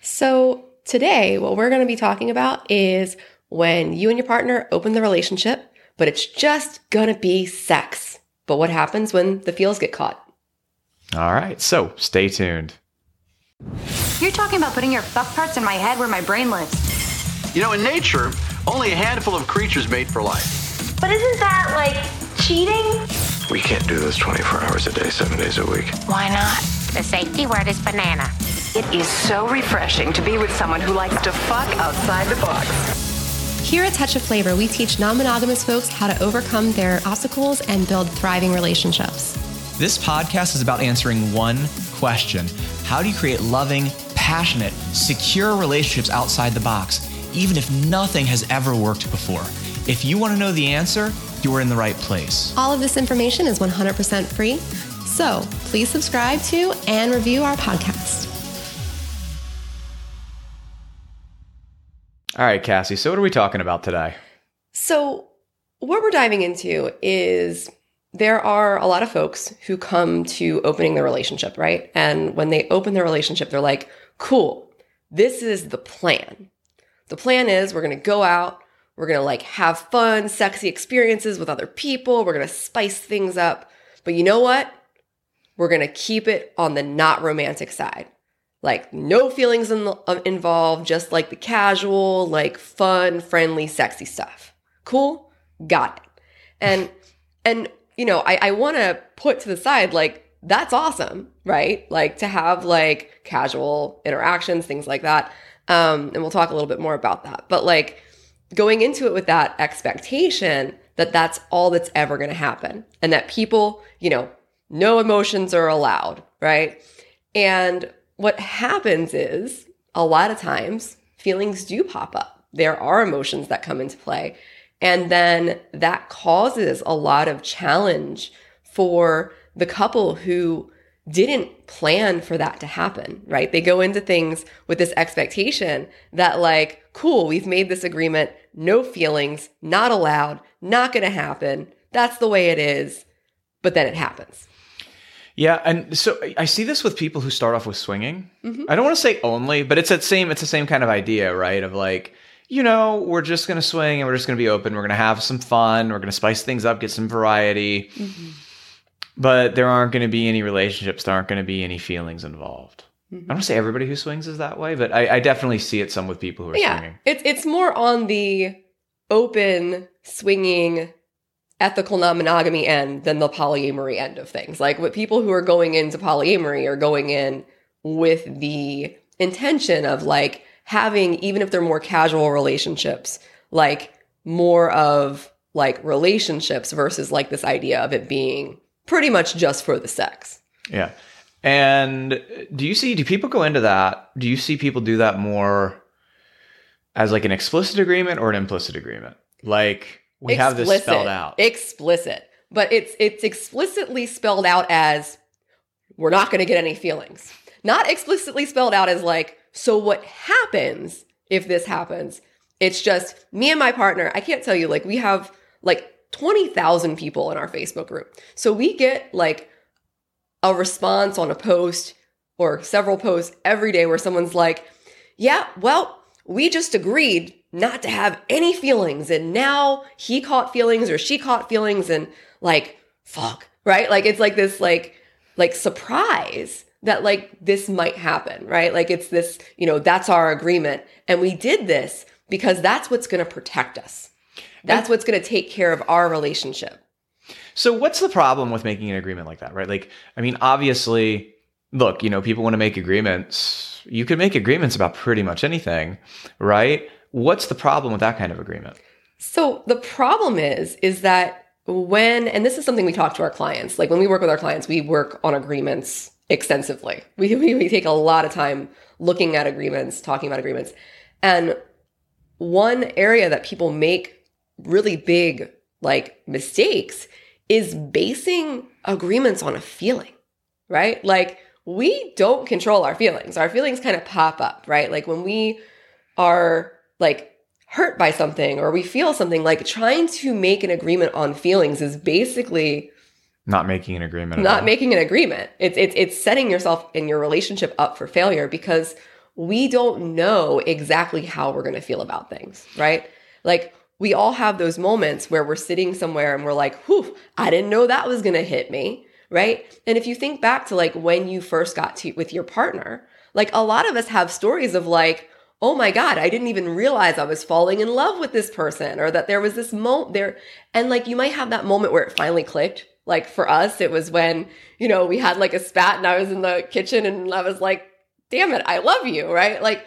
So, today, what we're going to be talking about is when you and your partner open the relationship, but it's just going to be sex. But what happens when the feels get caught? All right, so stay tuned. You're talking about putting your fuck parts in my head where my brain lives. You know, in nature, only a handful of creatures mate for life. But isn't that like cheating? We can't do this 24 hours a day, seven days a week. Why not? The safety word is banana. It is so refreshing to be with someone who likes to fuck outside the box. Here at Touch of Flavor, we teach non monogamous folks how to overcome their obstacles and build thriving relationships. This podcast is about answering one question How do you create loving, passionate, secure relationships outside the box, even if nothing has ever worked before? If you want to know the answer, you are in the right place. All of this information is 100% free. So please subscribe to and review our podcast. All right, Cassie. So, what are we talking about today? So, what we're diving into is there are a lot of folks who come to opening their relationship, right? And when they open their relationship, they're like, cool, this is the plan. The plan is we're going to go out, we're going to like have fun, sexy experiences with other people, we're going to spice things up. But you know what? We're going to keep it on the not romantic side. Like no feelings in the, involved, just like the casual, like fun, friendly, sexy stuff. Cool? Got it. And and you know, I, I want to put to the side like that's awesome, right? Like to have like casual interactions, things like that. Um, and we'll talk a little bit more about that. But like going into it with that expectation that that's all that's ever going to happen and that people, you know, no emotions are allowed, right? And what happens is a lot of times feelings do pop up. There are emotions that come into play. And then that causes a lot of challenge for the couple who didn't plan for that to happen, right? They go into things with this expectation that, like, cool, we've made this agreement, no feelings, not allowed, not gonna happen. That's the way it is. But then it happens. Yeah, and so I see this with people who start off with swinging. Mm-hmm. I don't want to say only, but it's that same it's the same kind of idea, right? Of like, you know, we're just going to swing and we're just going to be open. We're going to have some fun. We're going to spice things up, get some variety. Mm-hmm. But there aren't going to be any relationships. There aren't going to be any feelings involved. Mm-hmm. I don't say everybody who swings is that way, but I, I definitely see it some with people who are yeah, swinging. It's it's more on the open swinging ethical non-monogamy end than the polyamory end of things. Like what people who are going into polyamory are going in with the intention of like having even if they're more casual relationships, like more of like relationships versus like this idea of it being pretty much just for the sex. Yeah. And do you see do people go into that? Do you see people do that more as like an explicit agreement or an implicit agreement? Like we explicit, have this spelled out. Explicit. But it's it's explicitly spelled out as we're not going to get any feelings. Not explicitly spelled out as like so what happens if this happens? It's just me and my partner. I can't tell you like we have like 20,000 people in our Facebook group. So we get like a response on a post or several posts every day where someone's like, "Yeah, well, we just agreed not to have any feelings. And now he caught feelings or she caught feelings and like, fuck, right? Like it's like this, like, like surprise that like this might happen, right? Like it's this, you know, that's our agreement. And we did this because that's what's going to protect us. That's what's going to take care of our relationship. So what's the problem with making an agreement like that, right? Like, I mean, obviously, look, you know, people want to make agreements. You could make agreements about pretty much anything, right? What's the problem with that kind of agreement? So the problem is, is that when, and this is something we talk to our clients, like when we work with our clients, we work on agreements extensively. We, we, we take a lot of time looking at agreements, talking about agreements. And one area that people make really big like mistakes is basing agreements on a feeling, right? Like we don't control our feelings. Our feelings kind of pop up, right? Like when we are like hurt by something or we feel something, like trying to make an agreement on feelings is basically not making an agreement. Not making an agreement. It's it's it's setting yourself in your relationship up for failure because we don't know exactly how we're going to feel about things, right? Like we all have those moments where we're sitting somewhere and we're like, whew, I didn't know that was going to hit me, right? And if you think back to like when you first got to with your partner, like a lot of us have stories of like, oh my God, I didn't even realize I was falling in love with this person or that there was this moment there. And like you might have that moment where it finally clicked. Like for us, it was when, you know, we had like a spat and I was in the kitchen and I was like, damn it, I love you, right? Like,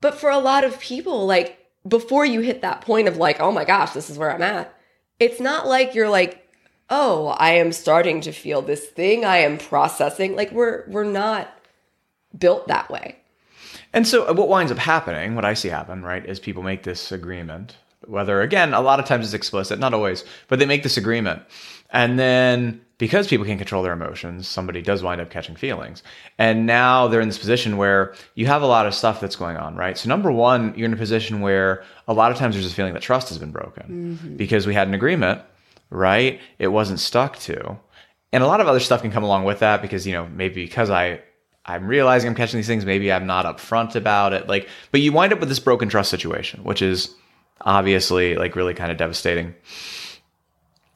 but for a lot of people, like before you hit that point of like, oh my gosh, this is where I'm at, it's not like you're like, oh, I am starting to feel this thing. I am processing. Like we're we're not built that way. And so what winds up happening, what I see happen, right, is people make this agreement. Whether again, a lot of times it's explicit, not always, but they make this agreement. And then because people can't control their emotions, somebody does wind up catching feelings. And now they're in this position where you have a lot of stuff that's going on, right? So, number one, you're in a position where a lot of times there's a feeling that trust has been broken mm-hmm. because we had an agreement, right? It wasn't stuck to. And a lot of other stuff can come along with that because, you know, maybe because I I'm realizing I'm catching these things, maybe I'm not upfront about it. Like, but you wind up with this broken trust situation, which is obviously like really kind of devastating.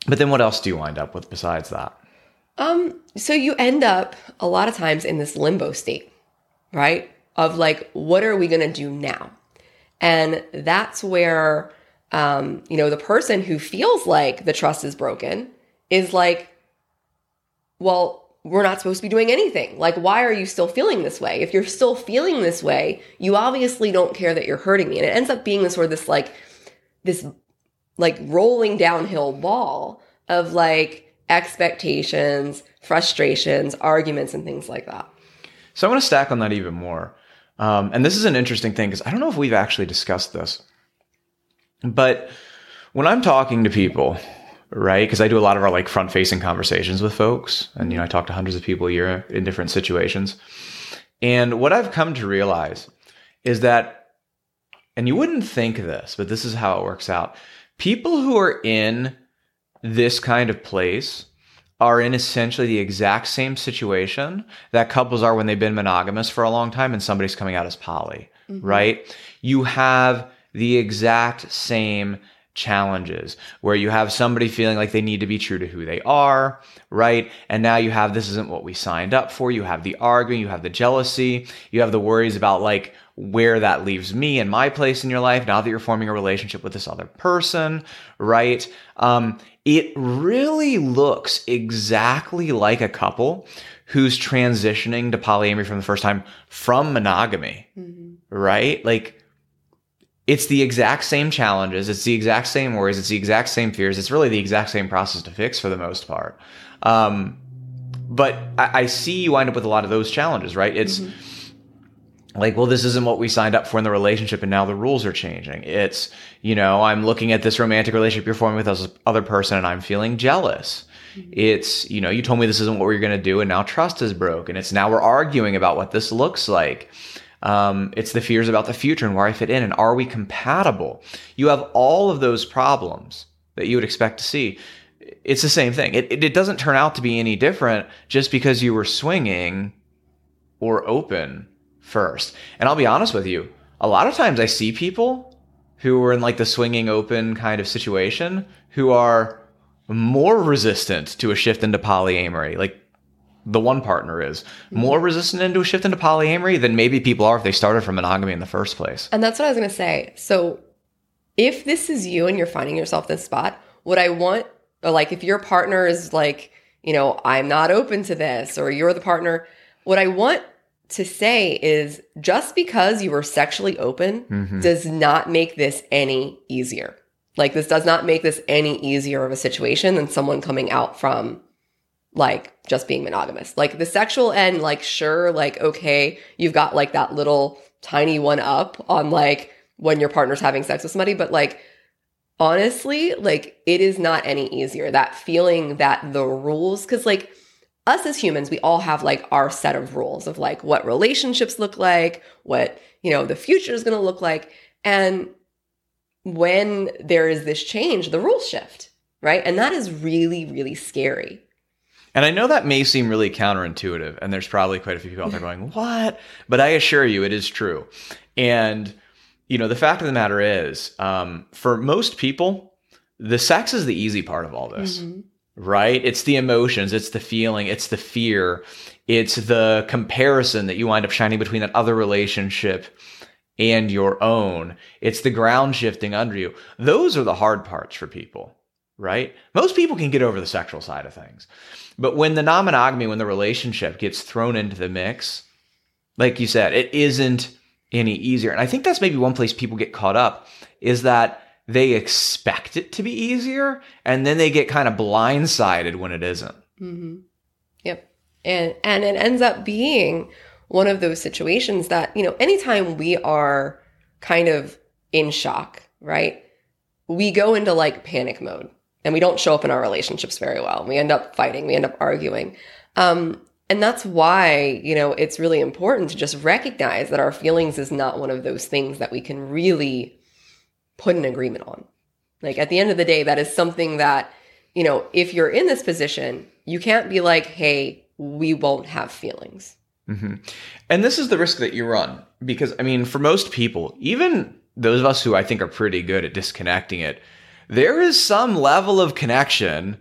But then what else do you wind up with besides that? Um, so you end up a lot of times in this limbo state, right? Of like, what are we going to do now? And that's where, um, you know, the person who feels like the trust is broken is like, well, we're not supposed to be doing anything. Like, why are you still feeling this way? If you're still feeling this way, you obviously don't care that you're hurting me. And it ends up being this sort of this like, this like rolling downhill ball of like expectations, frustrations, arguments, and things like that. So I want to stack on that even more. Um, and this is an interesting thing because I don't know if we've actually discussed this. But when I'm talking to people, right? Because I do a lot of our like front facing conversations with folks. And, you know, I talk to hundreds of people a year in different situations. And what I've come to realize is that, and you wouldn't think this, but this is how it works out people who are in this kind of place are in essentially the exact same situation that couples are when they've been monogamous for a long time and somebody's coming out as poly, mm-hmm. right? You have the exact same challenges where you have somebody feeling like they need to be true to who they are, right? And now you have this isn't what we signed up for. You have the arguing, you have the jealousy, you have the worries about like where that leaves me and my place in your life now that you're forming a relationship with this other person, right? Um, it really looks exactly like a couple who's transitioning to polyamory from the first time from monogamy, mm-hmm. right? Like, it's the exact same challenges, it's the exact same worries, it's the exact same fears. It's really the exact same process to fix for the most part. Um, but I, I, see you wind up with a lot of those challenges, right? It's mm-hmm like, well, this isn't what we signed up for in the relationship, and now the rules are changing. It's, you know, I'm looking at this romantic relationship you're forming with this other person, and I'm feeling jealous. Mm-hmm. It's, you know, you told me this isn't what we are going to do, and now trust is broken. It's now we're arguing about what this looks like. Um, it's the fears about the future and where I fit in, and are we compatible? You have all of those problems that you would expect to see. It's the same thing. It, it, it doesn't turn out to be any different just because you were swinging or open first. And I'll be honest with you, a lot of times I see people who are in like the swinging open kind of situation who are more resistant to a shift into polyamory. Like the one partner is more resistant into a shift into polyamory than maybe people are if they started from monogamy in the first place. And that's what I was going to say. So if this is you and you're finding yourself in this spot, what I want, or like if your partner is like, you know, I'm not open to this, or you're the partner, what I want to say is just because you were sexually open mm-hmm. does not make this any easier. Like this does not make this any easier of a situation than someone coming out from like just being monogamous. Like the sexual end, like sure, like okay, you've got like that little tiny one up on like when your partner's having sex with somebody, but like honestly, like it is not any easier. That feeling that the rules, cause like us as humans, we all have like our set of rules of like what relationships look like, what, you know, the future is going to look like. And when there is this change, the rules shift, right? And that is really, really scary. And I know that may seem really counterintuitive, and there's probably quite a few people out there going, What? But I assure you, it is true. And, you know, the fact of the matter is, um, for most people, the sex is the easy part of all this, right? It's the emotions, it's the feeling, it's the fear, it's the comparison that you wind up shining between that other relationship and your own. It's the ground shifting under you. Those are the hard parts for people, right? Most people can get over the sexual side of things. But when the non monogamy, when the relationship gets thrown into the mix, like you said, it isn't any easier. And I think that's maybe one place people get caught up is that they expect it to be easier and then they get kind of blindsided when it isn't. Mm-hmm. Yep. And and it ends up being one of those situations that, you know, anytime we are kind of in shock, right? We go into like panic mode and we don't show up in our relationships very well. We end up fighting, we end up arguing. Um and that's why, you know, it's really important to just recognize that our feelings is not one of those things that we can really put an agreement on. Like at the end of the day, that is something that, you know, if you're in this position, you can't be like, hey, we won't have feelings. And this is the risk that you run because, I mean, for most people, even those of us who I think are pretty good at disconnecting it, there is some level of connection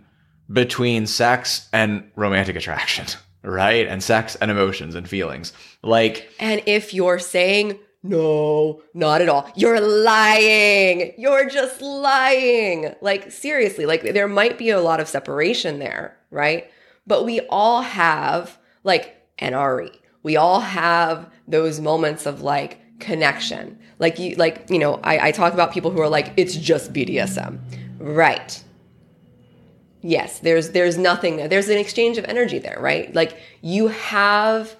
between sex and romantic attraction, right? And sex and emotions and feelings. Like, And if you're saying, no, not at all, you're lying. You're just lying. Like, seriously, like there might be a lot of separation there, right? But we all have like an RE. We all have those moments of like connection. Like you, like, you know, I, I talk about people who are like, it's just BDSM. Right. Yes, there's there's nothing there. There's an exchange of energy there, right? Like you have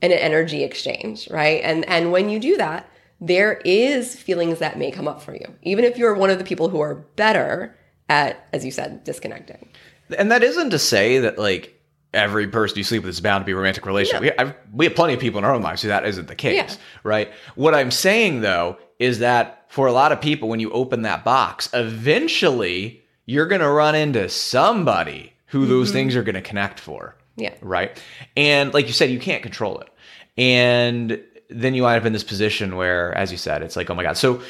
an energy exchange, right? And and when you do that, there is feelings that may come up for you. Even if you're one of the people who are better at as you said, disconnecting. and that isn't to say that like every person you sleep with is bound to be a romantic relationship. We, I've, we have plenty of people in our own lives who that isn't the case, Yeah. right? What I'm saying though is that for a lot of people, when you open that box, eventually you're going to run into somebody who those mm-hmm. things are going to connect for. Yeah. Right. And like you said, you can't control it. And then you wind up in this position where, as you said, it's like, oh my God. So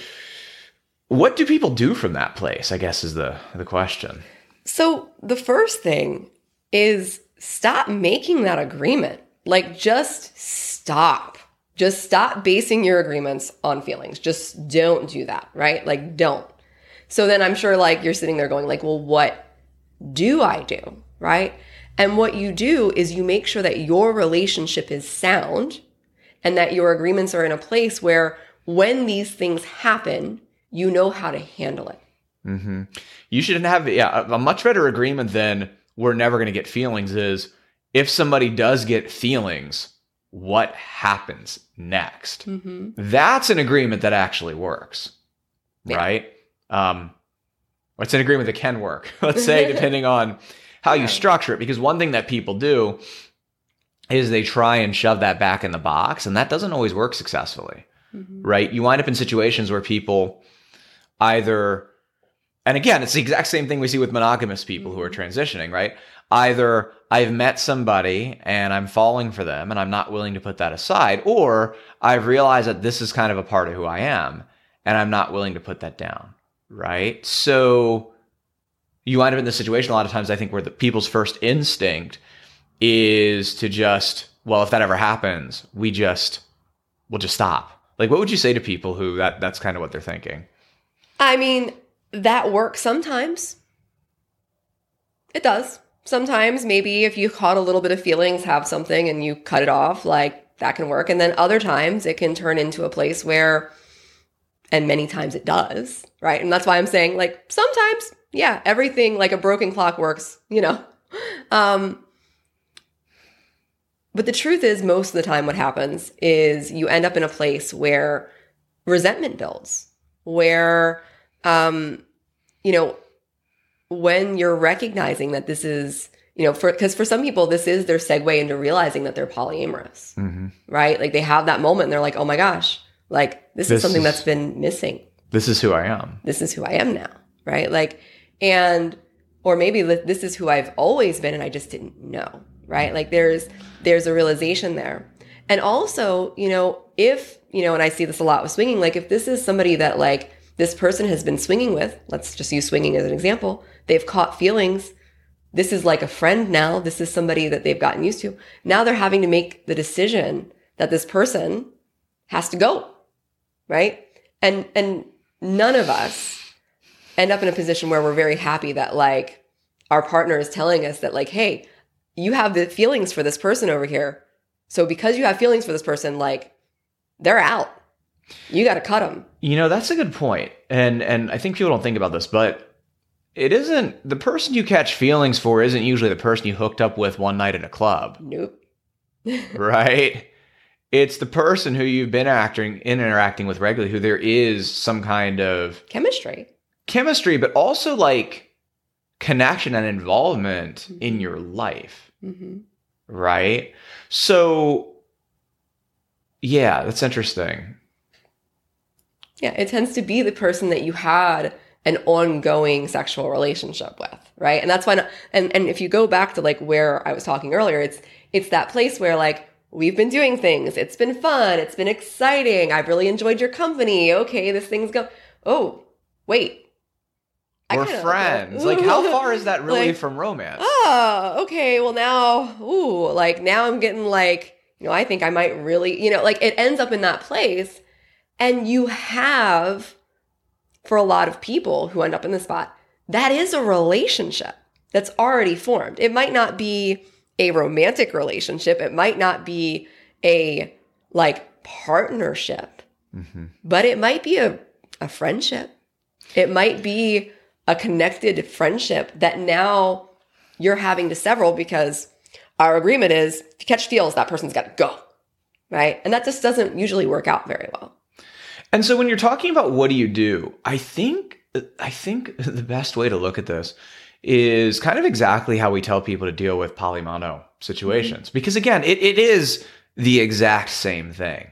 what do people do from that place? I guess is the the question. So the first thing is stop making that agreement. Like just stop. Just stop basing your agreements on feelings. Just don't do that, right? Like don't. So then I'm sure like you're sitting there going like, "Well, what do I do?" Right? And what you do is you make sure that your relationship is sound and that your agreements are in a place where when these things happen, you know how to handle it. Mm-hmm. You should have yeah a, a much better agreement than we're never going to get feelings is if somebody does get feelings, what happens next? That's an agreement that actually works, right? Um, it's an agreement that can work. Let's say depending on how you structure it, because one thing that people do is they try and shove that back in the box, and that doesn't always work successfully, right? You wind up in situations where people either and again, it's the exact same thing we see with monogamous people who are mm-hmm. transitioning, right? Either I've met somebody and I'm falling for them and I'm not willing to put that aside, or I've realized that this is kind of a part of who I am and I'm not willing to put that down, right? So you wind up in this situation a lot of times, I think, where the people's first instinct is to just, well, if that ever happens, we just, we'll just stop. Like, what would you say to people who that that's kind of what they're thinking? I mean, that works sometimes. It does. Sometimes maybe if you caught a little bit of feelings, have something and you cut it off, like that can work. And then other times it can turn into a place where, and many times it does, right? And that's why I'm saying, like, sometimes, yeah, everything like a broken clock works, you know. Um, but the truth is, most of the time, what happens is you end up in a place where resentment builds, where um, you know, when you're recognizing that this is, you know, for because for some people this is their segue into realizing that they're polyamorous, right? Like they have that moment and they're like, oh my gosh, like this, This is something is- that's been missing. This is who I am. This is who I am now, right? Like, and or maybe this is who I've always been and I just didn't know, right? Like there's there's a realization there. And also, you know, if, you know, and I see this a lot with swinging, like if this is somebody that like this person has been swinging with, let's just use swinging as an example, they've caught feelings. This is like a friend now. This is somebody that they've gotten used to. Now they're having to make the decision that this person has to go, right? And and none of us end up in a position where we're very happy that like our partner is telling us that like, hey, you have the feelings for this person over here. So because you have feelings for this person, like they're out. You got to cut them. You know, that's a good point. And and I think people don't think about this, but it isn't the person you catch feelings for isn't usually the person you hooked up with one night in a club. Nope. right? It's the person who you've been acting in interacting with regularly who there is some kind of chemistry. Chemistry, but also like connection and involvement mm-hmm. in your life. Mm-hmm. Right? So yeah, that's interesting. Yeah, it tends to be the person that you had an ongoing sexual relationship with, right? And that's why, and and if you go back to like where I was talking earlier, it's it's that place where like we've been doing things, it's been fun, it's been exciting, I've really enjoyed your company. Okay, this thing's go. Oh, wait, we're friends. Like, how far is that really like, from romance? Oh, okay. Well, now, ooh, like now I'm getting like, you know, I think I might really, you know, like it ends up in that place. And you have, for a lot of people who end up in the spot, that is a relationship that's already formed. It might not be a romantic relationship, it might not be a like partnership, mm-hmm. but it might be a, a friendship. It might be a connected friendship that now you're having to several because our agreement is if you catch feels, that person's got to go. Right. And that just doesn't usually work out very well. And so when you're talking about what do you do, I think I think the best way to look at this is kind of exactly how we tell people to deal with polymono situations. Mm-hmm. Because again, it, it is the exact same thing,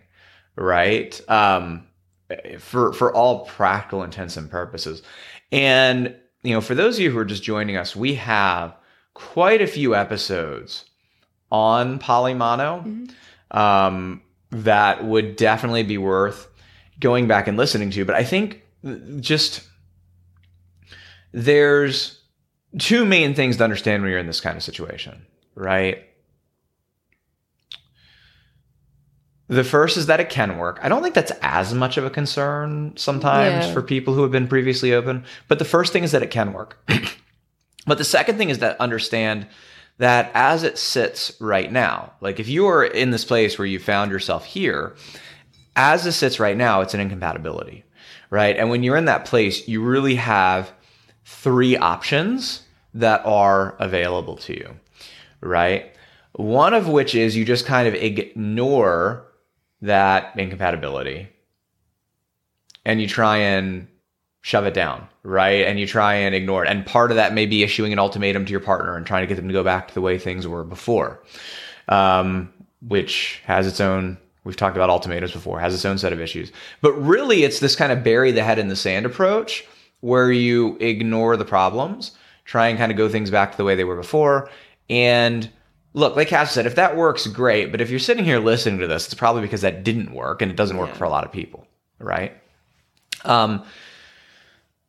right? Um, for for all practical intents and purposes. And you know, for those of you who are just joining us, we have quite a few episodes on polymono mm-hmm. um, that would definitely be worth going back and listening to. But I think just there's two main things to understand when you're in this kind of situation, right? The first is that it can work. I don't think that's as much of a concern sometimes yeah. for people who have been previously open. But the first thing is that it can work. but the second thing is that understand that as it sits right now, like if you are in this place where you found yourself here, as it sits right now, it's an incompatibility, right? And when you're in that place, you really have three options that are available to you, right? One of which is you just kind of ignore that incompatibility and you try and shove it down, right? And you try and ignore it. And part of that may be issuing an ultimatum to your partner and trying to get them to go back to the way things were before, um, which has its own. We've talked about ultimatums before, has its own set of issues. But really, it's this kind of bury the head in the sand approach where you ignore the problems, try and kind of go things back to the way they were before, and look, like Cass said, if that works, great. But if you're sitting here listening to this, it's probably because that didn't work and it doesn't work yeah. for a lot of people, right? Um,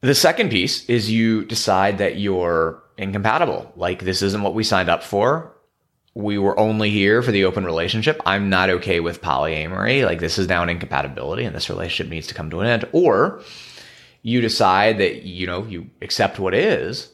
the second piece is you decide that you're incompatible. Like, this isn't what we signed up for. We were only here for the open relationship. I'm not okay with polyamory. Like, this is now an incompatibility and this relationship needs to come to an end. Or you decide that, you know, you accept what is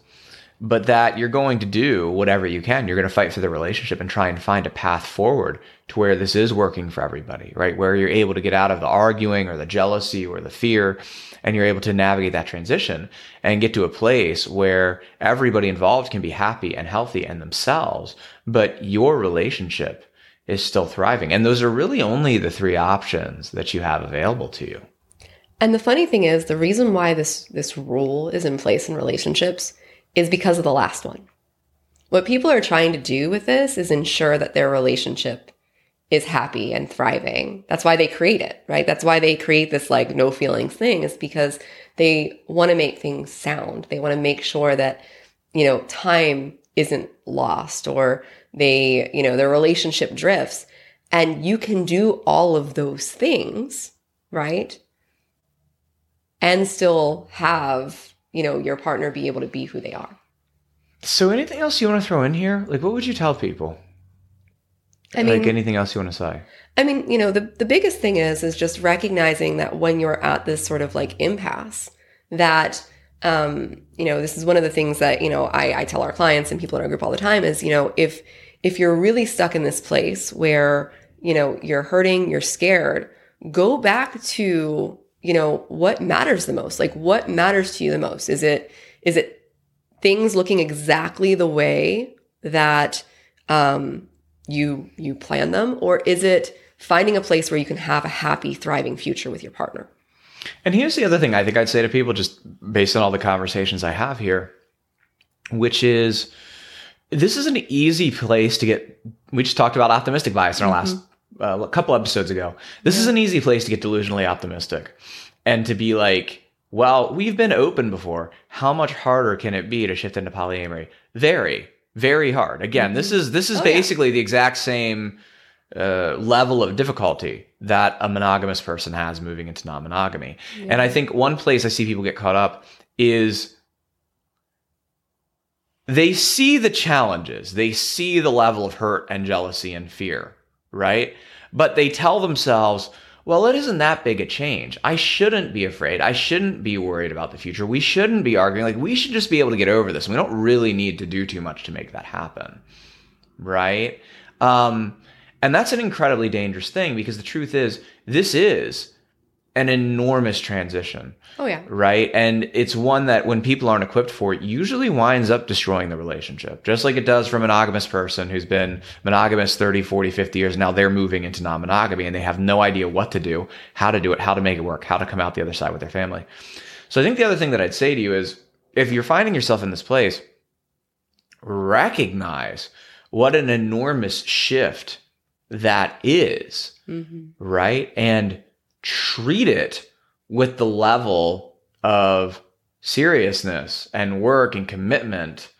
but that you're going to do whatever you can. You're going to fight for the relationship and try and find a path forward to where this is working for everybody, right? Where you're able to get out of the arguing or the jealousy or the fear and you're able to navigate that transition and get to a place where everybody involved can be happy and healthy and themselves, but your relationship is still thriving. And those are really only the three options that you have available to you. And the funny thing is, the reason why this this rule is in place in relationships is because of the last one. What people are trying to do with this is ensure that their relationship is happy and thriving. That's why they create it, right? That's why they create this like no feelings thing is because they want to make things sound. They want to make sure that you know, time isn't lost or they, you know, their relationship drifts. And you can do all of those things, right? And still have, you know, your partner be able to be who they are. So, anything else you want to throw in here? Like, what would you tell people? I mean, like anything else you want to say? I mean, you know, the, the biggest thing is is just recognizing that when you're at this sort of like impasse, that um, you know, this is one of the things that, you know, I, I tell our clients and people in our group all the time is, you know, if if you're really stuck in this place where, you know, you're hurting, you're scared, go back to, you know, what matters the most. Like what matters to you the most? Is it is it things looking exactly the way that um you you plan them or is it finding a place where you can have a happy thriving future with your partner and here's the other thing i think i'd say to people just based on all the conversations i have here which is this is an easy place to get we just talked about optimistic bias in our last uh, a couple episodes ago this is an easy place to get delusionally optimistic and to be like well we've been open before how much harder can it be to shift into polyamory very very hard. Again, this is this is Oh, yeah. basically the exact same uh, level of difficulty that a monogamous person has moving into non-monogamy. And I think one place I see people get caught up is they see the challenges, they see the level of hurt and jealousy and fear, right? But they tell themselves, well, it isn't that big a change. I shouldn't be afraid. I shouldn't be worried about the future. We shouldn't be arguing. Like, we should just be able to get over this. We don't really need to do too much to make that happen. Right? Um, and that's an incredibly dangerous thing because the truth is, this is an enormous transition oh yeah right? And it's one that when people aren't equipped for it, usually winds up destroying the relationship, just like it does for a monogamous person who's been monogamous 30, 40, 50 years. Now they're moving into non monogamy and they have no idea what to do, how to do it, how to make it work, how to come out the other side with their family. So I think the other thing that I'd say to you is if you're finding yourself in this place, recognize what an enormous shift that is, mm-hmm. right? And treat it with the level of seriousness and work and commitment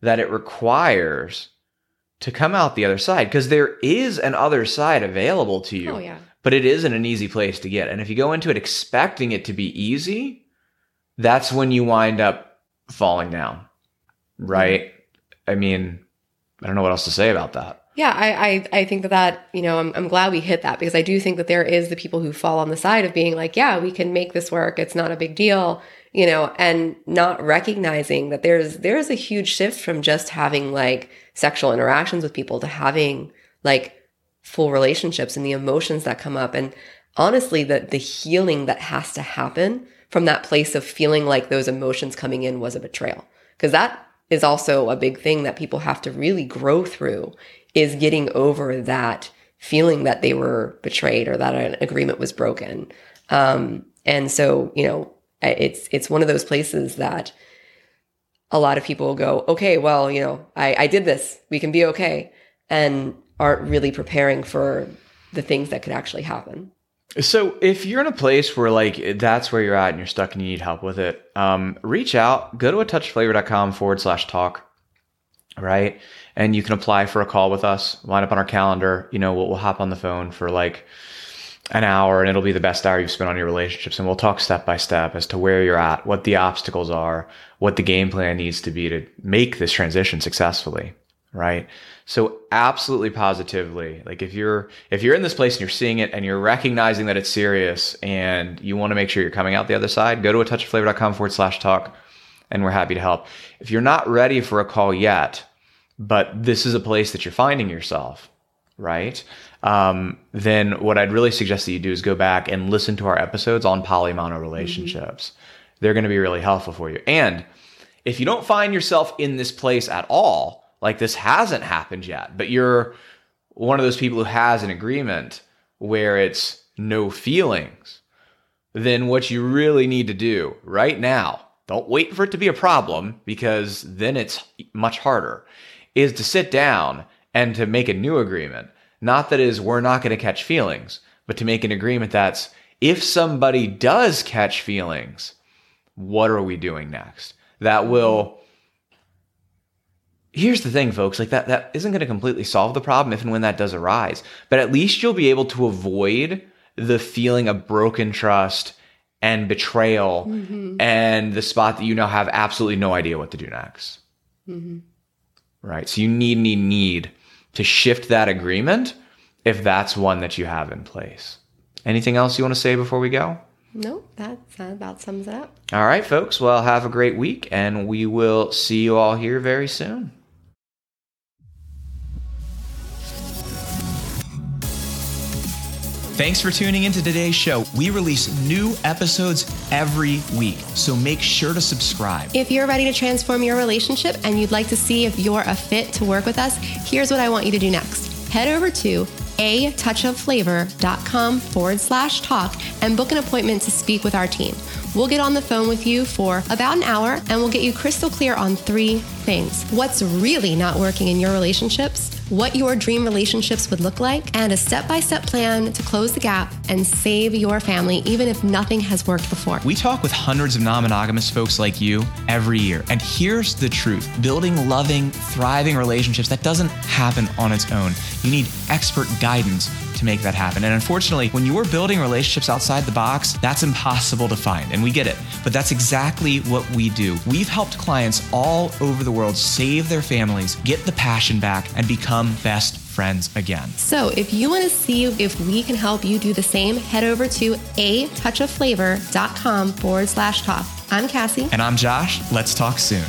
that it requires to come out the other side. Because there is an other side available to you. Oh, yeah. but it isn't an easy place to get. And if you go into it expecting it to be easy that's when you wind up falling down. Right? Mm-hmm. I mean i don't know what else to say about that Yeah, I, I, I think that that, you know, I'm, I'm glad we hit that because I do think that there is the people who fall on the side of being like, yeah, we can make this work. It's not a big deal, you know, and not recognizing that there's, there's a huge shift from just having like sexual interactions with people to having like full relationships and the emotions that come up. And honestly, the, the healing that has to happen from that place of feeling like those emotions coming in was a betrayal. Cause that is also a big thing that people have to really grow through is getting over that feeling that they were betrayed or that an agreement was broken. Um, and so, you know, it's it's one of those places that a lot of people go, okay, well, you know, I, I did this, we can be okay, and aren't really preparing for the things that could actually happen. So if you're in a place where like that's where you're at and you're stuck and you need help with it, um, reach out, go to a touchflavor.com forward slash talk, right? And you can apply for a call with us, line up on our calendar. You know, we'll, we'll hop on the phone for like an hour and it'll be the best hour you've spent on your relationships. And we'll talk step by step as to where you're at, what the obstacles are, what the game plan needs to be to make this transition successfully. Right. So absolutely positively, like if you're, if you're in this place and you're seeing it and you're recognizing that it's serious and you want to make sure you're coming out the other side, go to a touch of touchofflavor.com forward slash talk and we're happy to help. If you're not ready for a call yet, but this is a place that you're finding yourself, right? Um, then what I'd really suggest that you do is go back and listen to our episodes on polymono relationships. They're going to be really helpful for you. And if you don't find yourself in this place at all, like this hasn't happened yet, but you're one of those people who has an agreement where it's no feelings, then what you really need to do right now, don't wait for it to be a problem because then it's much harder, is to sit down and to make a new agreement. Not that is we're not going to catch feelings, but to make an agreement that's if somebody does catch feelings, what are we doing next? That will here's the thing, folks, like that that isn't going to completely solve the problem if and when that does arise. But at least you'll be able to avoid the feeling of broken trust and betrayal mm-hmm. and the spot that you now have absolutely no idea what to do next. Mm-hmm. Right. So you need, need, need to shift that agreement if that's one that you have in place. Anything else you want to say before we go? No, that, that about sums it up. All right, folks. Well, have a great week, and we will see you all here very soon. Thanks for tuning into today's show. We release new episodes every week, so make sure to subscribe. If you're ready to transform your relationship and you'd like to see if you're a fit to work with us, here's what I want you to do next. Head over to a touchofflavor.com forward slash talk and book an appointment to speak with our team. We'll get on the phone with you for about an hour and we'll get you crystal clear on three things what's really not working in your relationships what your dream relationships would look like, and a step by step plan to close the gap and save your family, even if nothing has worked before. We talk with hundreds of non monogamous folks like you every year. And here's the truth building loving, thriving relationships, that doesn't happen on its own. You need expert guidance to make that happen. And unfortunately, when you're building relationships outside the box, that's impossible to find. And we get it. But that's exactly what we do. We've helped clients all over the world save their families, get the passion back, and become best friends again. So if you want to see if we can help you do the same, head over to a touch touchofflavor.com forward slash talk. I'm Cassie. And I'm Josh. Let's talk soon.